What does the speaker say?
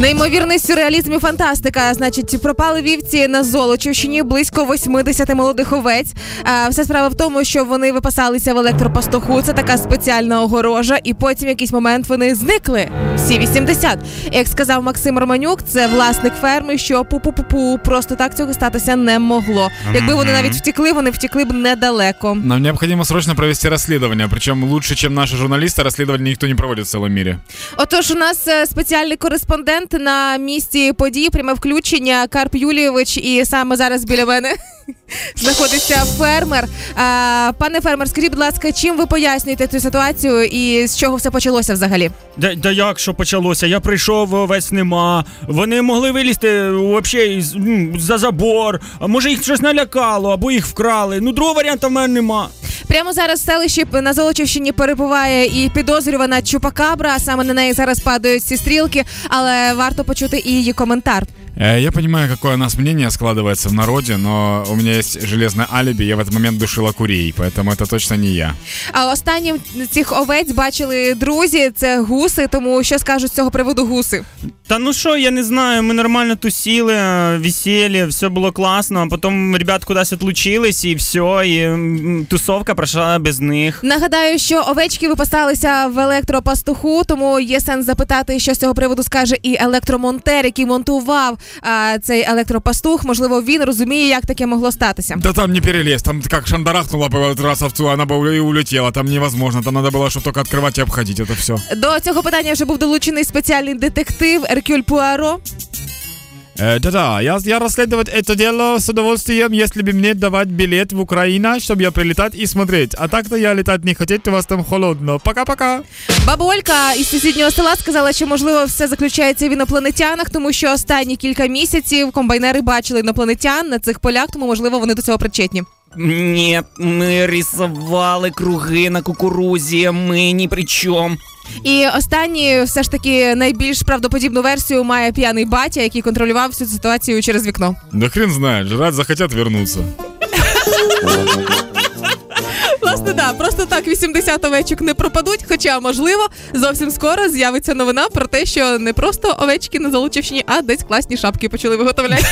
Неймовірний сюрреалізм і фантастика. Значить, пропали вівці на Золочівщині близько 80 молодих овець. А, Вся справа в тому, що вони випасалися в електропастуху. Це така спеціальна огорожа, і потім в якийсь момент вони зникли. Всі 80. Як сказав Максим Романюк, це власник ферми, що пу-пу-пу-пу, просто так цього статися не могло. Якби вони навіть втекли, вони втекли б недалеко. Нам необходимо срочно провести расследование, причем лучше, чем наши журналисты, расследование никто не проводит в целом мире. Отож, у нас е, спеціальний кореспондент на місці події, пряме включення Карп Юлійович, і саме зараз біля мене знаходиться фермер. А, пане фермер, скажіть, будь ласка, чим ви пояснюєте цю ситуацію і з чого все почалося взагалі? Да, да як що почалося? Я прийшов, овець нема. Вони могли вилізти вообще із- м, за забор. А може їх щось налякало, або їх вкрали. Ну, другого варіанту в мене нема. Прямо зараз в селищі на Золочівщині перебуває і підозрювана Чупакабра. Саме на неї зараз падають ці стрілки, але варто почути і її коментар. Э, Я понимаю, какое у нас мнение складывается в народе, но у меня есть железное алиби, я в этот момент душила курей, поэтому это точно не я. А останнім цих овець бачили друзі. Це гуси. Тому що скажуть з цього приводу гуси? Та ну що, я не знаю, ми нормально тусили, е, весілля, все було класно, а потім ребят кудись отлучились і все, і м, тусовка пройшла без них. Нагадаю, що овечки випасалися в електропастуху, тому є сенс запитати, що з цього приводу скаже і електромонтер, який монтував а, цей електропастух. Можливо, він розуміє, як таке могло статися. Да там не перелез, там как шандарахнула бы вот раз овцу, она бы и улетела, там невозможно, там надо было, чтобы только открывать и обходить это все. До цього питання вже був долучений спеціальний детектив Еркюль Пуаро. Э, да-да, я, я расследовать это дело с удовольствием, если бы мне давать билет в Украину, чтобы я прилетать и смотреть. А так-то я летать не хотеть, у вас там холодно. Пока-пока. Баба Олька із сусіднього села сказала, що можливо все заключається в інопланетянах, тому що останні кілька місяців комбайнери бачили інопланетян на цих полях, тому можливо вони до цього причетні. Ні, ми рисували круги на кукурузі, ми ні при чому. І останні, все ж таки, найбільш правдоподібну версію має п'яний батя, який контролював всю цю ситуацію через вікно. Да хрен знает, жрать захотят вернуться. Власне, да, просто так 80 овечок не пропадуть. Хоча, можливо, зовсім скоро з'явиться новина про те, що не просто овечки на Золочівщині, а десь класні шапки почали виготовляти.